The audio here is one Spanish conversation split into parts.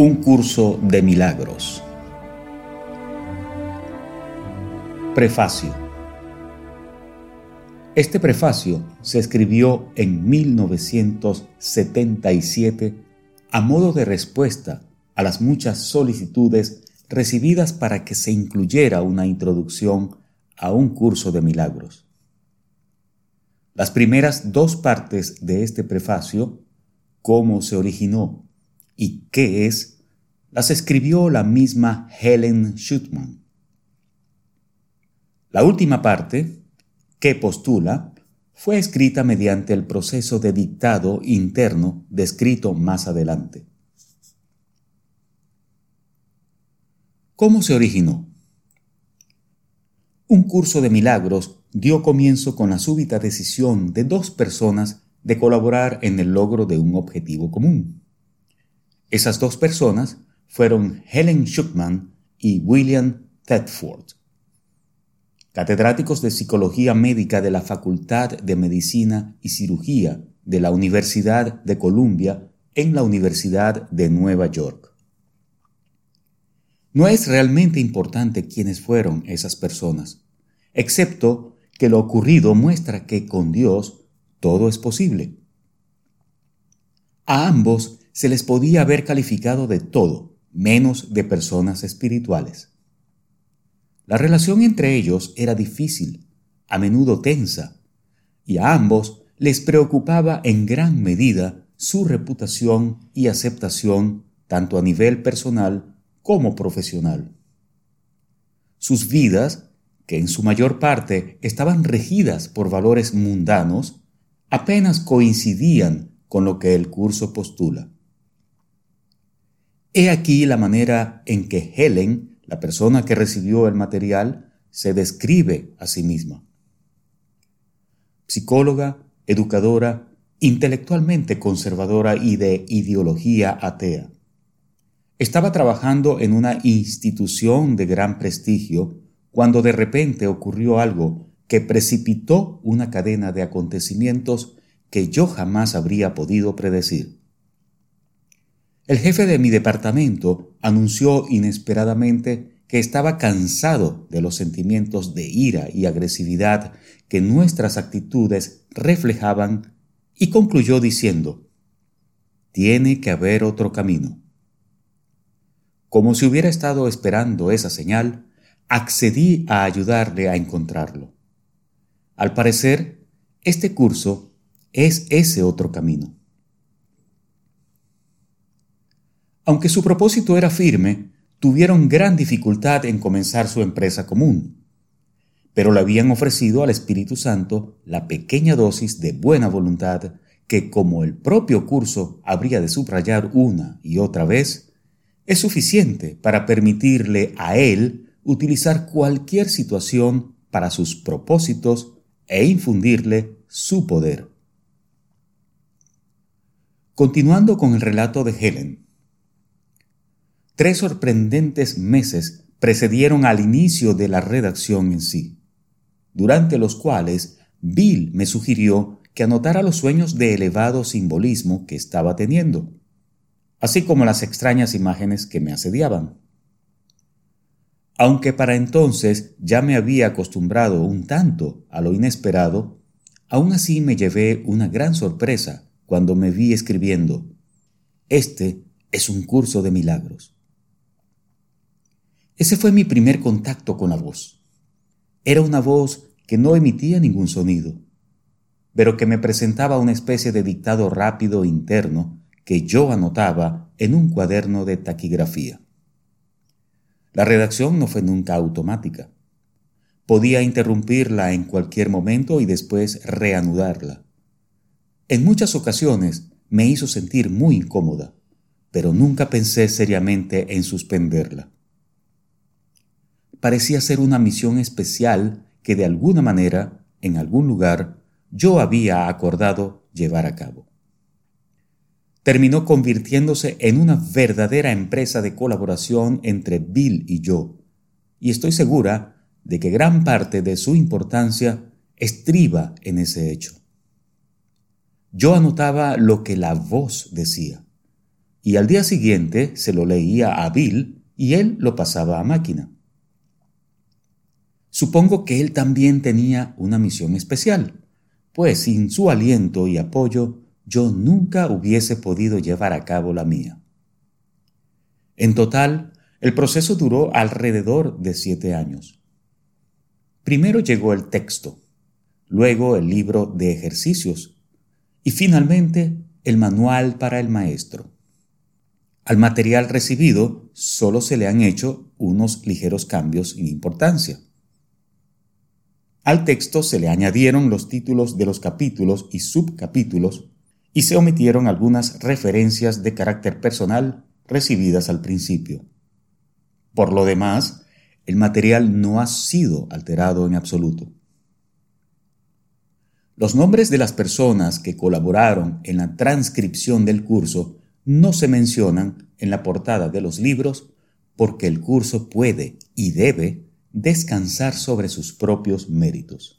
Un curso de milagros. Prefacio. Este prefacio se escribió en 1977 a modo de respuesta a las muchas solicitudes recibidas para que se incluyera una introducción a un curso de milagros. Las primeras dos partes de este prefacio, cómo se originó y qué es, las escribió la misma Helen Schutman. La última parte, qué postula, fue escrita mediante el proceso de dictado interno descrito más adelante. ¿Cómo se originó? Un curso de milagros dio comienzo con la súbita decisión de dos personas de colaborar en el logro de un objetivo común. Esas dos personas fueron Helen Schuckman y William Thetford, catedráticos de Psicología Médica de la Facultad de Medicina y Cirugía de la Universidad de Columbia en la Universidad de Nueva York. No es realmente importante quiénes fueron esas personas, excepto que lo ocurrido muestra que con Dios todo es posible. A ambos se les podía haber calificado de todo, menos de personas espirituales. La relación entre ellos era difícil, a menudo tensa, y a ambos les preocupaba en gran medida su reputación y aceptación tanto a nivel personal como profesional. Sus vidas, que en su mayor parte estaban regidas por valores mundanos, apenas coincidían con lo que el curso postula. He aquí la manera en que Helen, la persona que recibió el material, se describe a sí misma. Psicóloga, educadora, intelectualmente conservadora y de ideología atea. Estaba trabajando en una institución de gran prestigio cuando de repente ocurrió algo que precipitó una cadena de acontecimientos que yo jamás habría podido predecir. El jefe de mi departamento anunció inesperadamente que estaba cansado de los sentimientos de ira y agresividad que nuestras actitudes reflejaban y concluyó diciendo, tiene que haber otro camino. Como si hubiera estado esperando esa señal, accedí a ayudarle a encontrarlo. Al parecer, este curso es ese otro camino. Aunque su propósito era firme, tuvieron gran dificultad en comenzar su empresa común. Pero le habían ofrecido al Espíritu Santo la pequeña dosis de buena voluntad que, como el propio curso habría de subrayar una y otra vez, es suficiente para permitirle a él utilizar cualquier situación para sus propósitos e infundirle su poder. Continuando con el relato de Helen, Tres sorprendentes meses precedieron al inicio de la redacción en sí, durante los cuales Bill me sugirió que anotara los sueños de elevado simbolismo que estaba teniendo, así como las extrañas imágenes que me asediaban. Aunque para entonces ya me había acostumbrado un tanto a lo inesperado, aún así me llevé una gran sorpresa cuando me vi escribiendo, Este es un curso de milagros. Ese fue mi primer contacto con la voz. Era una voz que no emitía ningún sonido, pero que me presentaba una especie de dictado rápido interno que yo anotaba en un cuaderno de taquigrafía. La redacción no fue nunca automática. Podía interrumpirla en cualquier momento y después reanudarla. En muchas ocasiones me hizo sentir muy incómoda, pero nunca pensé seriamente en suspenderla parecía ser una misión especial que de alguna manera, en algún lugar, yo había acordado llevar a cabo. Terminó convirtiéndose en una verdadera empresa de colaboración entre Bill y yo, y estoy segura de que gran parte de su importancia estriba en ese hecho. Yo anotaba lo que la voz decía, y al día siguiente se lo leía a Bill y él lo pasaba a máquina. Supongo que él también tenía una misión especial, pues sin su aliento y apoyo yo nunca hubiese podido llevar a cabo la mía. En total, el proceso duró alrededor de siete años. Primero llegó el texto, luego el libro de ejercicios y finalmente el manual para el maestro. Al material recibido solo se le han hecho unos ligeros cambios sin importancia. Al texto se le añadieron los títulos de los capítulos y subcapítulos y se omitieron algunas referencias de carácter personal recibidas al principio. Por lo demás, el material no ha sido alterado en absoluto. Los nombres de las personas que colaboraron en la transcripción del curso no se mencionan en la portada de los libros porque el curso puede y debe descansar sobre sus propios méritos.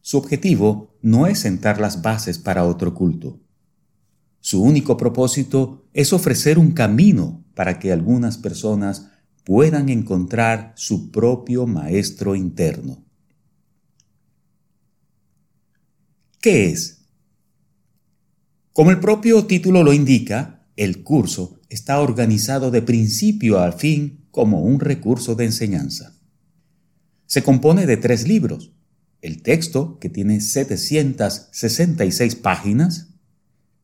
Su objetivo no es sentar las bases para otro culto. Su único propósito es ofrecer un camino para que algunas personas puedan encontrar su propio maestro interno. ¿Qué es? Como el propio título lo indica, el curso está organizado de principio a fin como un recurso de enseñanza. Se compone de tres libros. El texto, que tiene 766 páginas,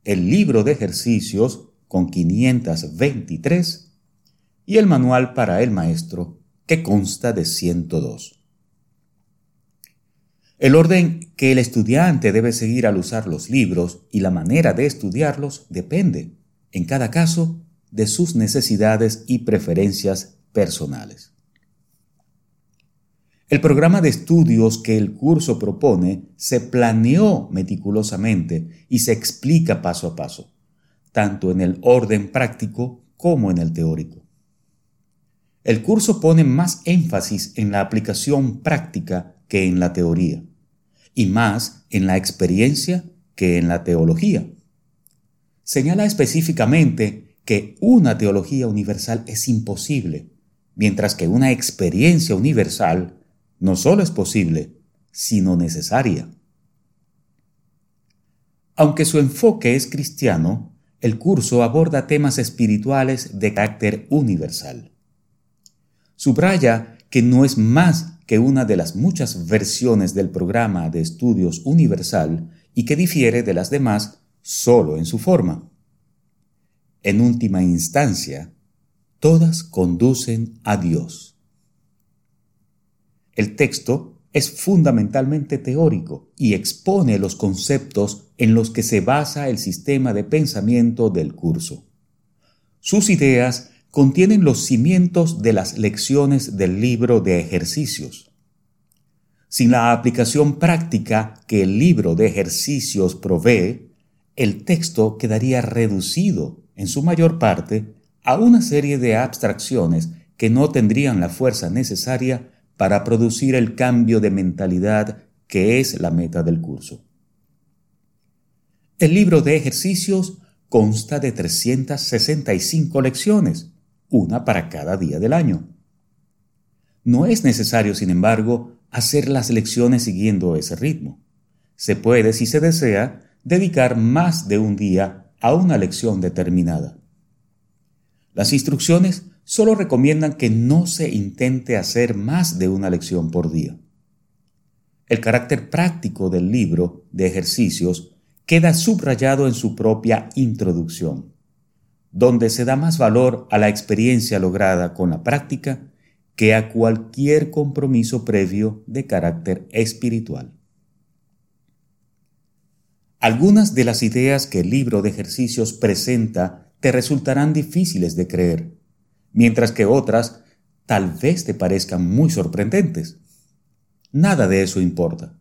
el libro de ejercicios, con 523, y el manual para el maestro, que consta de 102. El orden que el estudiante debe seguir al usar los libros y la manera de estudiarlos depende, en cada caso, de sus necesidades y preferencias personales. El programa de estudios que el curso propone se planeó meticulosamente y se explica paso a paso, tanto en el orden práctico como en el teórico. El curso pone más énfasis en la aplicación práctica que en la teoría, y más en la experiencia que en la teología. Señala específicamente que una teología universal es imposible, mientras que una experiencia universal no solo es posible, sino necesaria. Aunque su enfoque es cristiano, el curso aborda temas espirituales de carácter universal. Subraya que no es más que una de las muchas versiones del programa de estudios universal y que difiere de las demás solo en su forma. En última instancia, todas conducen a Dios. El texto es fundamentalmente teórico y expone los conceptos en los que se basa el sistema de pensamiento del curso. Sus ideas contienen los cimientos de las lecciones del libro de ejercicios. Sin la aplicación práctica que el libro de ejercicios provee, el texto quedaría reducido, en su mayor parte, a una serie de abstracciones que no tendrían la fuerza necesaria para producir el cambio de mentalidad que es la meta del curso. El libro de ejercicios consta de 365 lecciones, una para cada día del año. No es necesario, sin embargo, hacer las lecciones siguiendo ese ritmo. Se puede, si se desea, dedicar más de un día a una lección determinada. Las instrucciones solo recomiendan que no se intente hacer más de una lección por día. El carácter práctico del libro de ejercicios queda subrayado en su propia introducción, donde se da más valor a la experiencia lograda con la práctica que a cualquier compromiso previo de carácter espiritual. Algunas de las ideas que el libro de ejercicios presenta te resultarán difíciles de creer, mientras que otras tal vez te parezcan muy sorprendentes. Nada de eso importa.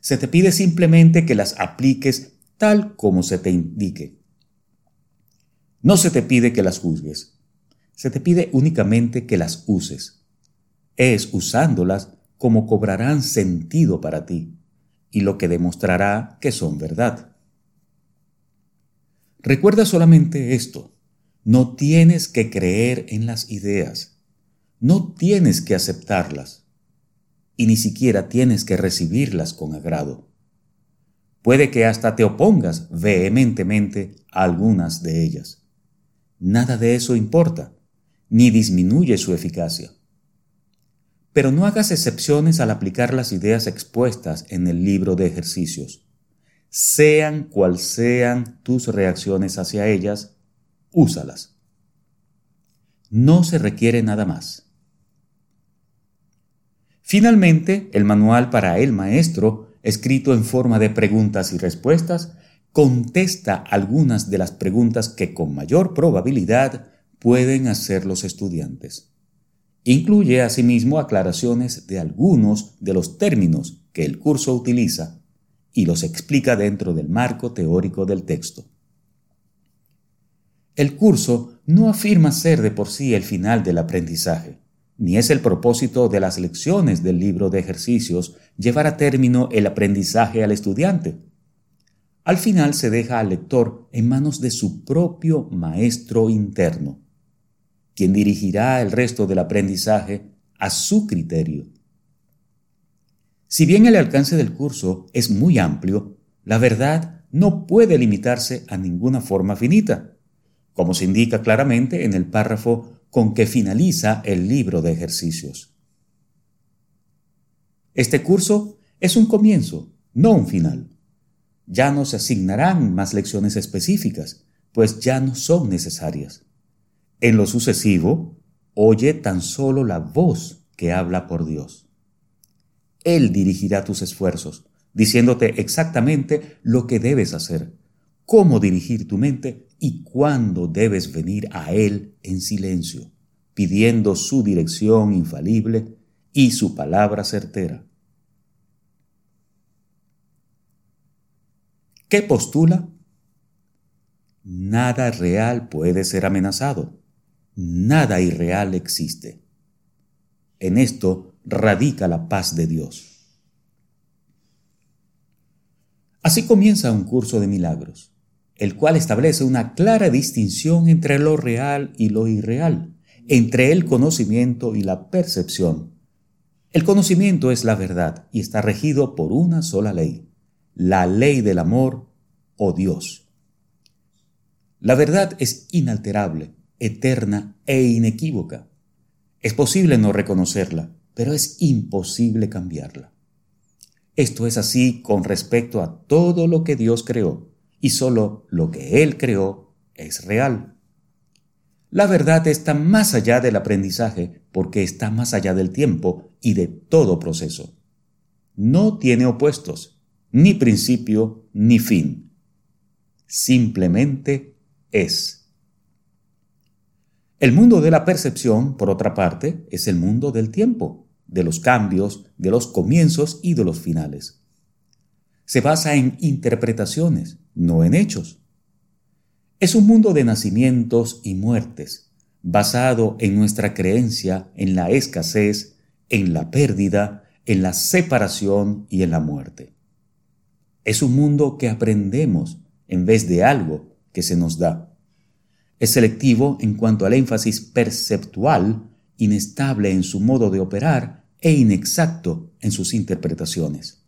Se te pide simplemente que las apliques tal como se te indique. No se te pide que las juzgues. Se te pide únicamente que las uses. Es usándolas como cobrarán sentido para ti y lo que demostrará que son verdad. Recuerda solamente esto. No tienes que creer en las ideas. No tienes que aceptarlas. Y ni siquiera tienes que recibirlas con agrado. Puede que hasta te opongas vehementemente a algunas de ellas. Nada de eso importa, ni disminuye su eficacia. Pero no hagas excepciones al aplicar las ideas expuestas en el libro de ejercicios. Sean cual sean tus reacciones hacia ellas, úsalas. No se requiere nada más. Finalmente, el manual para el maestro, escrito en forma de preguntas y respuestas, contesta algunas de las preguntas que con mayor probabilidad pueden hacer los estudiantes. Incluye asimismo aclaraciones de algunos de los términos que el curso utiliza y los explica dentro del marco teórico del texto. El curso no afirma ser de por sí el final del aprendizaje, ni es el propósito de las lecciones del libro de ejercicios llevar a término el aprendizaje al estudiante. Al final se deja al lector en manos de su propio maestro interno, quien dirigirá el resto del aprendizaje a su criterio. Si bien el alcance del curso es muy amplio, la verdad no puede limitarse a ninguna forma finita, como se indica claramente en el párrafo con que finaliza el libro de ejercicios. Este curso es un comienzo, no un final. Ya no se asignarán más lecciones específicas, pues ya no son necesarias. En lo sucesivo, oye tan solo la voz que habla por Dios. Él dirigirá tus esfuerzos, diciéndote exactamente lo que debes hacer, cómo dirigir tu mente y cuándo debes venir a Él en silencio, pidiendo su dirección infalible y su palabra certera. ¿Qué postula? Nada real puede ser amenazado nada irreal existe. En esto radica la paz de Dios. Así comienza un curso de milagros, el cual establece una clara distinción entre lo real y lo irreal, entre el conocimiento y la percepción. El conocimiento es la verdad y está regido por una sola ley, la ley del amor o Dios. La verdad es inalterable, eterna e inequívoca. Es posible no reconocerla, pero es imposible cambiarla. Esto es así con respecto a todo lo que Dios creó, y solo lo que Él creó es real. La verdad está más allá del aprendizaje porque está más allá del tiempo y de todo proceso. No tiene opuestos, ni principio ni fin. Simplemente es. El mundo de la percepción, por otra parte, es el mundo del tiempo, de los cambios, de los comienzos y de los finales. Se basa en interpretaciones, no en hechos. Es un mundo de nacimientos y muertes, basado en nuestra creencia en la escasez, en la pérdida, en la separación y en la muerte. Es un mundo que aprendemos en vez de algo que se nos da. Es selectivo en cuanto al énfasis perceptual, inestable en su modo de operar e inexacto en sus interpretaciones.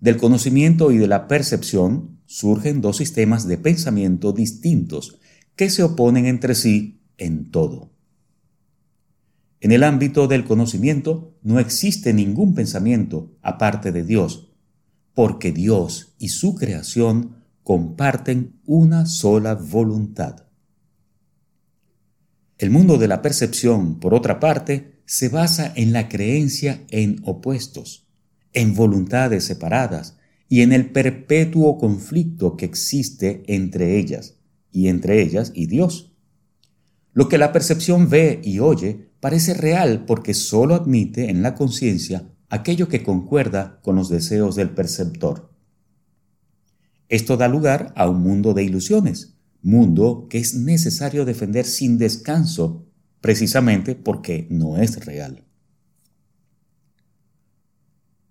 Del conocimiento y de la percepción surgen dos sistemas de pensamiento distintos que se oponen entre sí en todo. En el ámbito del conocimiento no existe ningún pensamiento aparte de Dios, porque Dios y su creación comparten una sola voluntad. El mundo de la percepción, por otra parte, se basa en la creencia en opuestos, en voluntades separadas y en el perpetuo conflicto que existe entre ellas y entre ellas y Dios. Lo que la percepción ve y oye parece real porque sólo admite en la conciencia aquello que concuerda con los deseos del perceptor. Esto da lugar a un mundo de ilusiones, mundo que es necesario defender sin descanso, precisamente porque no es real.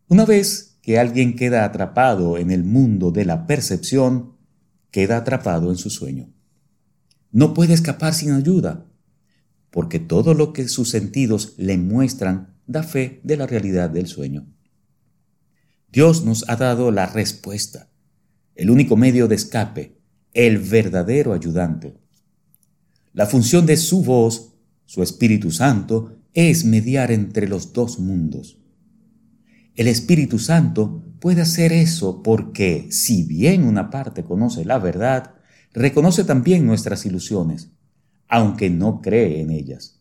Una vez que alguien queda atrapado en el mundo de la percepción, queda atrapado en su sueño. No puede escapar sin ayuda, porque todo lo que sus sentidos le muestran da fe de la realidad del sueño. Dios nos ha dado la respuesta, el único medio de escape, el verdadero ayudante. La función de su voz, su Espíritu Santo, es mediar entre los dos mundos. El Espíritu Santo puede hacer eso porque, si bien una parte conoce la verdad, reconoce también nuestras ilusiones, aunque no cree en ellas.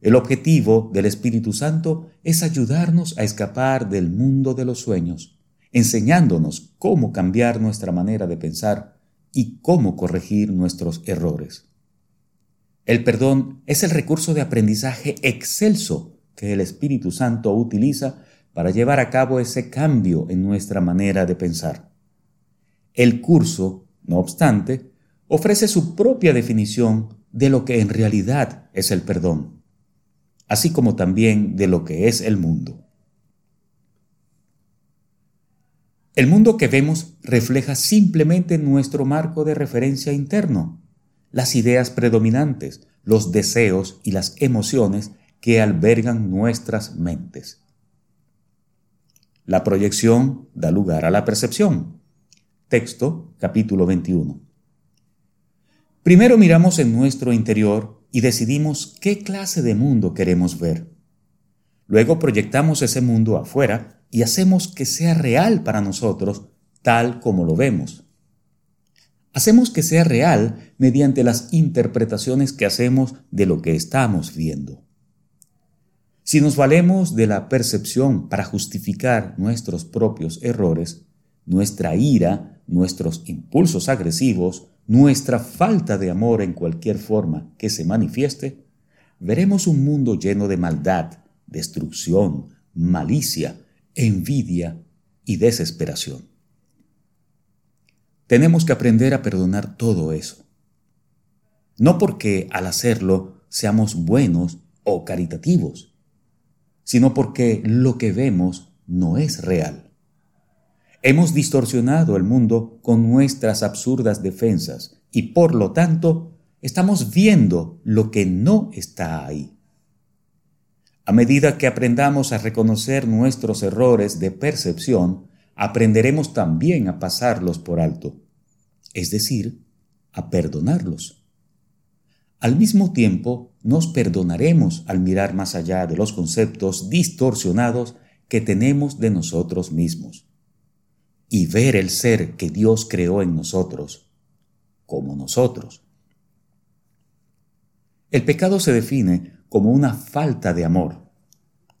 El objetivo del Espíritu Santo es ayudarnos a escapar del mundo de los sueños, enseñándonos cómo cambiar nuestra manera de pensar y cómo corregir nuestros errores. El perdón es el recurso de aprendizaje excelso que el Espíritu Santo utiliza para llevar a cabo ese cambio en nuestra manera de pensar. El curso, no obstante, ofrece su propia definición de lo que en realidad es el perdón, así como también de lo que es el mundo. El mundo que vemos refleja simplemente nuestro marco de referencia interno, las ideas predominantes, los deseos y las emociones que albergan nuestras mentes. La proyección da lugar a la percepción. Texto, capítulo 21. Primero miramos en nuestro interior y decidimos qué clase de mundo queremos ver. Luego proyectamos ese mundo afuera y hacemos que sea real para nosotros tal como lo vemos. Hacemos que sea real mediante las interpretaciones que hacemos de lo que estamos viendo. Si nos valemos de la percepción para justificar nuestros propios errores, nuestra ira, nuestros impulsos agresivos, nuestra falta de amor en cualquier forma que se manifieste, veremos un mundo lleno de maldad, destrucción, malicia, envidia y desesperación. Tenemos que aprender a perdonar todo eso. No porque al hacerlo seamos buenos o caritativos, sino porque lo que vemos no es real. Hemos distorsionado el mundo con nuestras absurdas defensas y por lo tanto estamos viendo lo que no está ahí. A medida que aprendamos a reconocer nuestros errores de percepción, aprenderemos también a pasarlos por alto, es decir, a perdonarlos. Al mismo tiempo, nos perdonaremos al mirar más allá de los conceptos distorsionados que tenemos de nosotros mismos y ver el ser que Dios creó en nosotros como nosotros. El pecado se define como una falta de amor.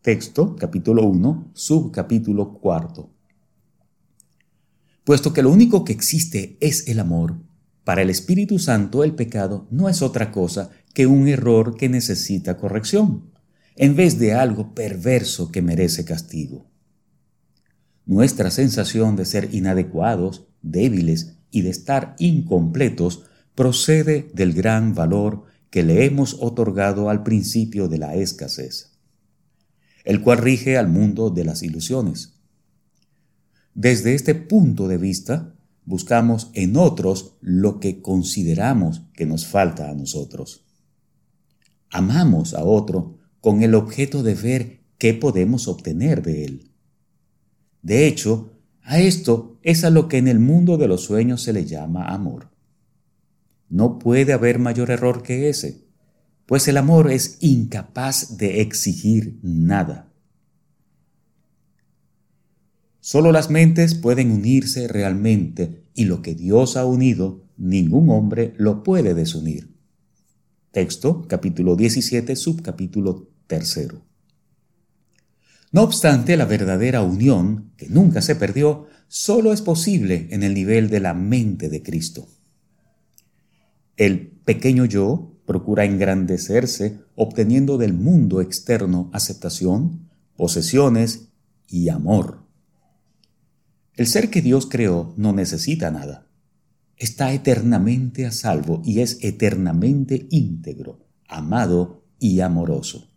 Texto, capítulo 1, subcapítulo 4. Puesto que lo único que existe es el amor, para el Espíritu Santo el pecado no es otra cosa que un error que necesita corrección, en vez de algo perverso que merece castigo. Nuestra sensación de ser inadecuados, débiles y de estar incompletos procede del gran valor que le hemos otorgado al principio de la escasez, el cual rige al mundo de las ilusiones. Desde este punto de vista, buscamos en otros lo que consideramos que nos falta a nosotros. Amamos a otro con el objeto de ver qué podemos obtener de él. De hecho, a esto es a lo que en el mundo de los sueños se le llama amor. No puede haber mayor error que ese, pues el amor es incapaz de exigir nada. Solo las mentes pueden unirse realmente y lo que Dios ha unido, ningún hombre lo puede desunir. Texto, capítulo 17, subcapítulo 3. No obstante, la verdadera unión, que nunca se perdió, solo es posible en el nivel de la mente de Cristo. El pequeño yo procura engrandecerse obteniendo del mundo externo aceptación, posesiones y amor. El ser que Dios creó no necesita nada. Está eternamente a salvo y es eternamente íntegro, amado y amoroso.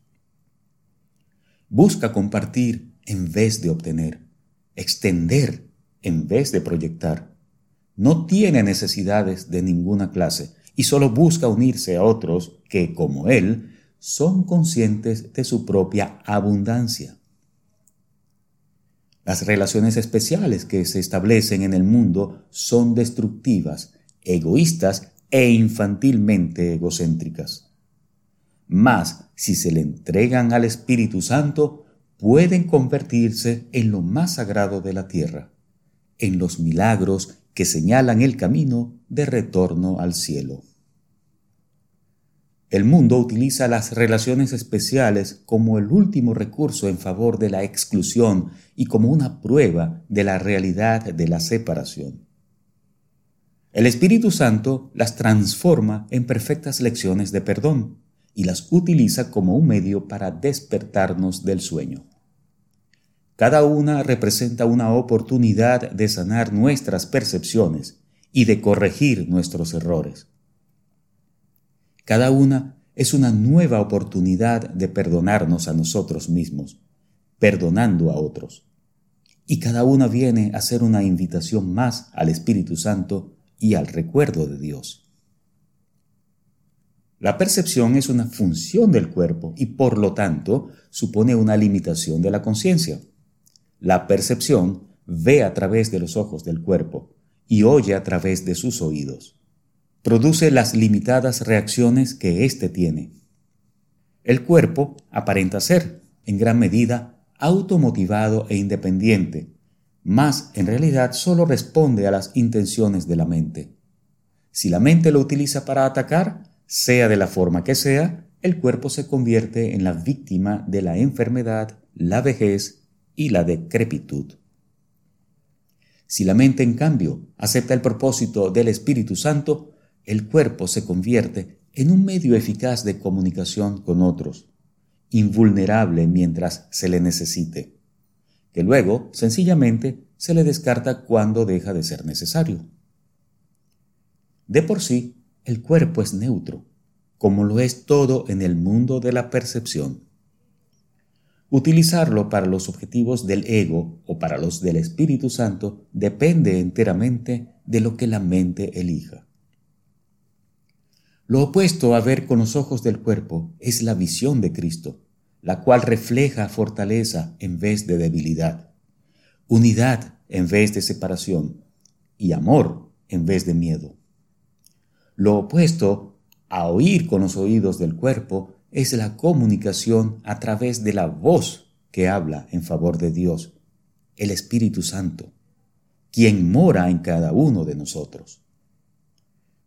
Busca compartir en vez de obtener, extender en vez de proyectar, no tiene necesidades de ninguna clase y solo busca unirse a otros que, como él, son conscientes de su propia abundancia. Las relaciones especiales que se establecen en el mundo son destructivas, egoístas e infantilmente egocéntricas. Mas, si se le entregan al Espíritu Santo, pueden convertirse en lo más sagrado de la tierra, en los milagros que señalan el camino de retorno al cielo. El mundo utiliza las relaciones especiales como el último recurso en favor de la exclusión y como una prueba de la realidad de la separación. El Espíritu Santo las transforma en perfectas lecciones de perdón y las utiliza como un medio para despertarnos del sueño. Cada una representa una oportunidad de sanar nuestras percepciones y de corregir nuestros errores. Cada una es una nueva oportunidad de perdonarnos a nosotros mismos, perdonando a otros. Y cada una viene a ser una invitación más al Espíritu Santo y al recuerdo de Dios. La percepción es una función del cuerpo y por lo tanto supone una limitación de la conciencia. La percepción ve a través de los ojos del cuerpo y oye a través de sus oídos produce las limitadas reacciones que éste tiene. El cuerpo aparenta ser, en gran medida, automotivado e independiente, mas en realidad solo responde a las intenciones de la mente. Si la mente lo utiliza para atacar, sea de la forma que sea, el cuerpo se convierte en la víctima de la enfermedad, la vejez y la decrepitud. Si la mente, en cambio, acepta el propósito del Espíritu Santo, el cuerpo se convierte en un medio eficaz de comunicación con otros, invulnerable mientras se le necesite, que luego sencillamente se le descarta cuando deja de ser necesario. De por sí, el cuerpo es neutro, como lo es todo en el mundo de la percepción. Utilizarlo para los objetivos del ego o para los del Espíritu Santo depende enteramente de lo que la mente elija. Lo opuesto a ver con los ojos del cuerpo es la visión de Cristo, la cual refleja fortaleza en vez de debilidad, unidad en vez de separación y amor en vez de miedo. Lo opuesto a oír con los oídos del cuerpo es la comunicación a través de la voz que habla en favor de Dios, el Espíritu Santo, quien mora en cada uno de nosotros.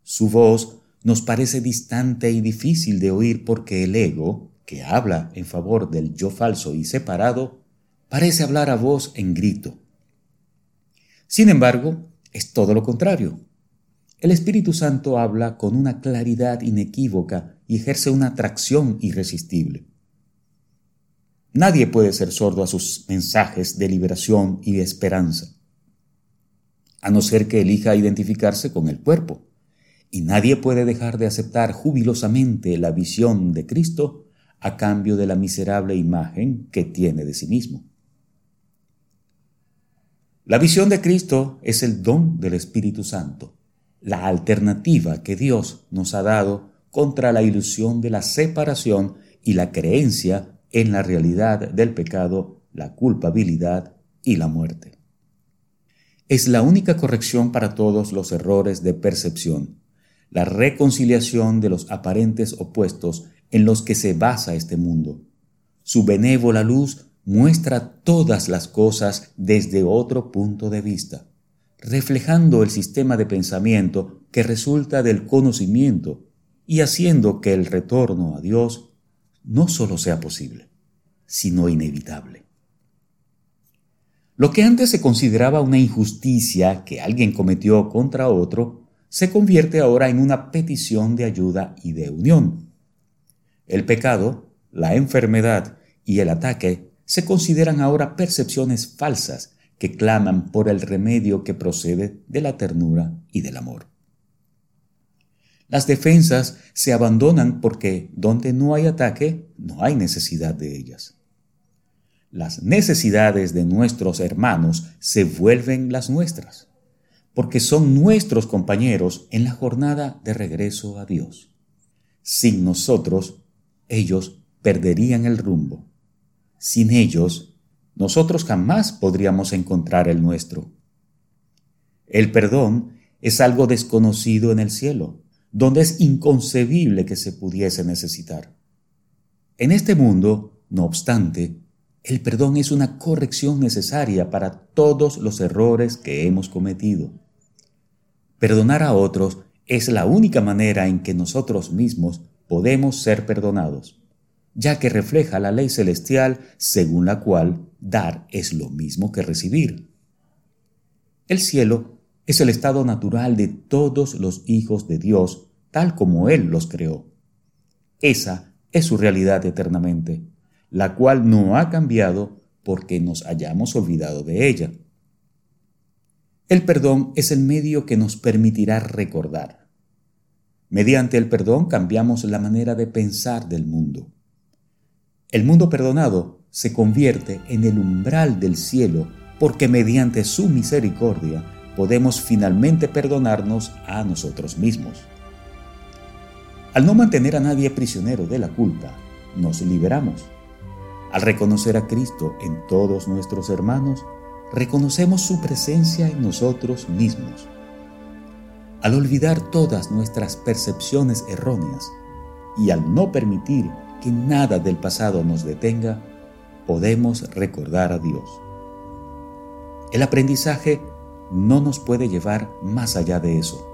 Su voz nos parece distante y difícil de oír porque el ego, que habla en favor del yo falso y separado, parece hablar a voz en grito. Sin embargo, es todo lo contrario. El Espíritu Santo habla con una claridad inequívoca y ejerce una atracción irresistible. Nadie puede ser sordo a sus mensajes de liberación y de esperanza, a no ser que elija identificarse con el cuerpo y nadie puede dejar de aceptar jubilosamente la visión de Cristo a cambio de la miserable imagen que tiene de sí mismo. La visión de Cristo es el don del Espíritu Santo, la alternativa que Dios nos ha dado contra la ilusión de la separación y la creencia en la realidad del pecado, la culpabilidad y la muerte. Es la única corrección para todos los errores de percepción la reconciliación de los aparentes opuestos en los que se basa este mundo. Su benévola luz muestra todas las cosas desde otro punto de vista, reflejando el sistema de pensamiento que resulta del conocimiento y haciendo que el retorno a Dios no solo sea posible, sino inevitable. Lo que antes se consideraba una injusticia que alguien cometió contra otro, se convierte ahora en una petición de ayuda y de unión. El pecado, la enfermedad y el ataque se consideran ahora percepciones falsas que claman por el remedio que procede de la ternura y del amor. Las defensas se abandonan porque donde no hay ataque, no hay necesidad de ellas. Las necesidades de nuestros hermanos se vuelven las nuestras porque son nuestros compañeros en la jornada de regreso a Dios. Sin nosotros, ellos perderían el rumbo. Sin ellos, nosotros jamás podríamos encontrar el nuestro. El perdón es algo desconocido en el cielo, donde es inconcebible que se pudiese necesitar. En este mundo, no obstante, el perdón es una corrección necesaria para todos los errores que hemos cometido. Perdonar a otros es la única manera en que nosotros mismos podemos ser perdonados, ya que refleja la ley celestial según la cual dar es lo mismo que recibir. El cielo es el estado natural de todos los hijos de Dios, tal como Él los creó. Esa es su realidad eternamente la cual no ha cambiado porque nos hayamos olvidado de ella. El perdón es el medio que nos permitirá recordar. Mediante el perdón cambiamos la manera de pensar del mundo. El mundo perdonado se convierte en el umbral del cielo porque mediante su misericordia podemos finalmente perdonarnos a nosotros mismos. Al no mantener a nadie prisionero de la culpa, nos liberamos. Al reconocer a Cristo en todos nuestros hermanos, reconocemos su presencia en nosotros mismos. Al olvidar todas nuestras percepciones erróneas y al no permitir que nada del pasado nos detenga, podemos recordar a Dios. El aprendizaje no nos puede llevar más allá de eso.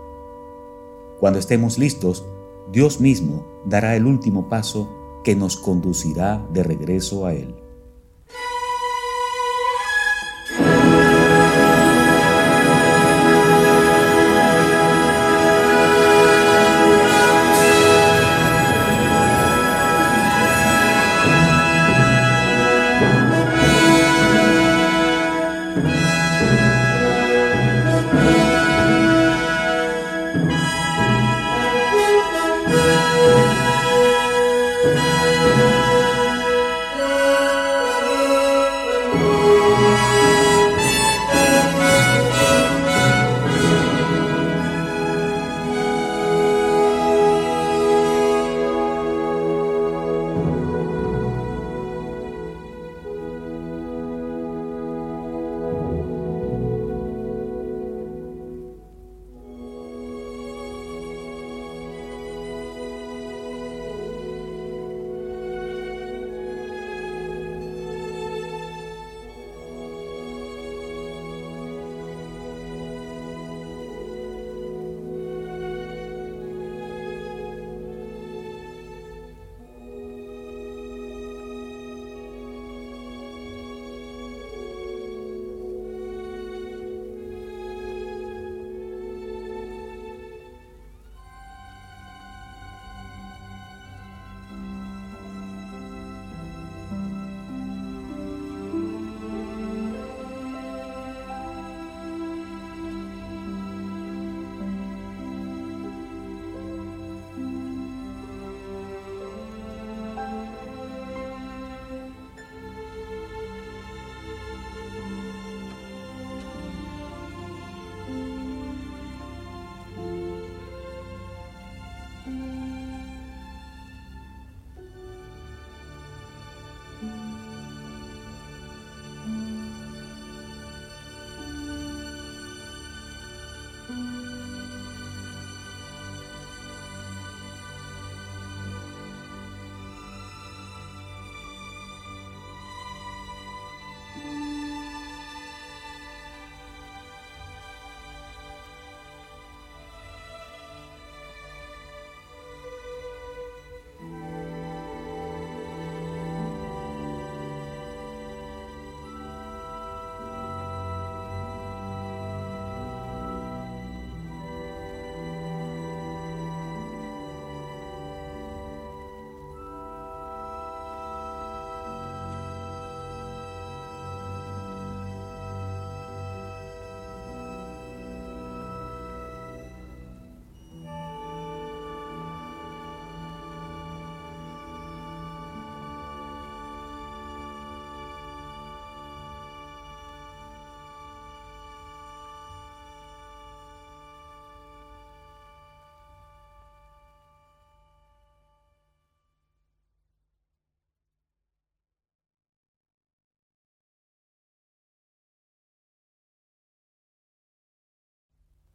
Cuando estemos listos, Dios mismo dará el último paso que nos conducirá de regreso a Él.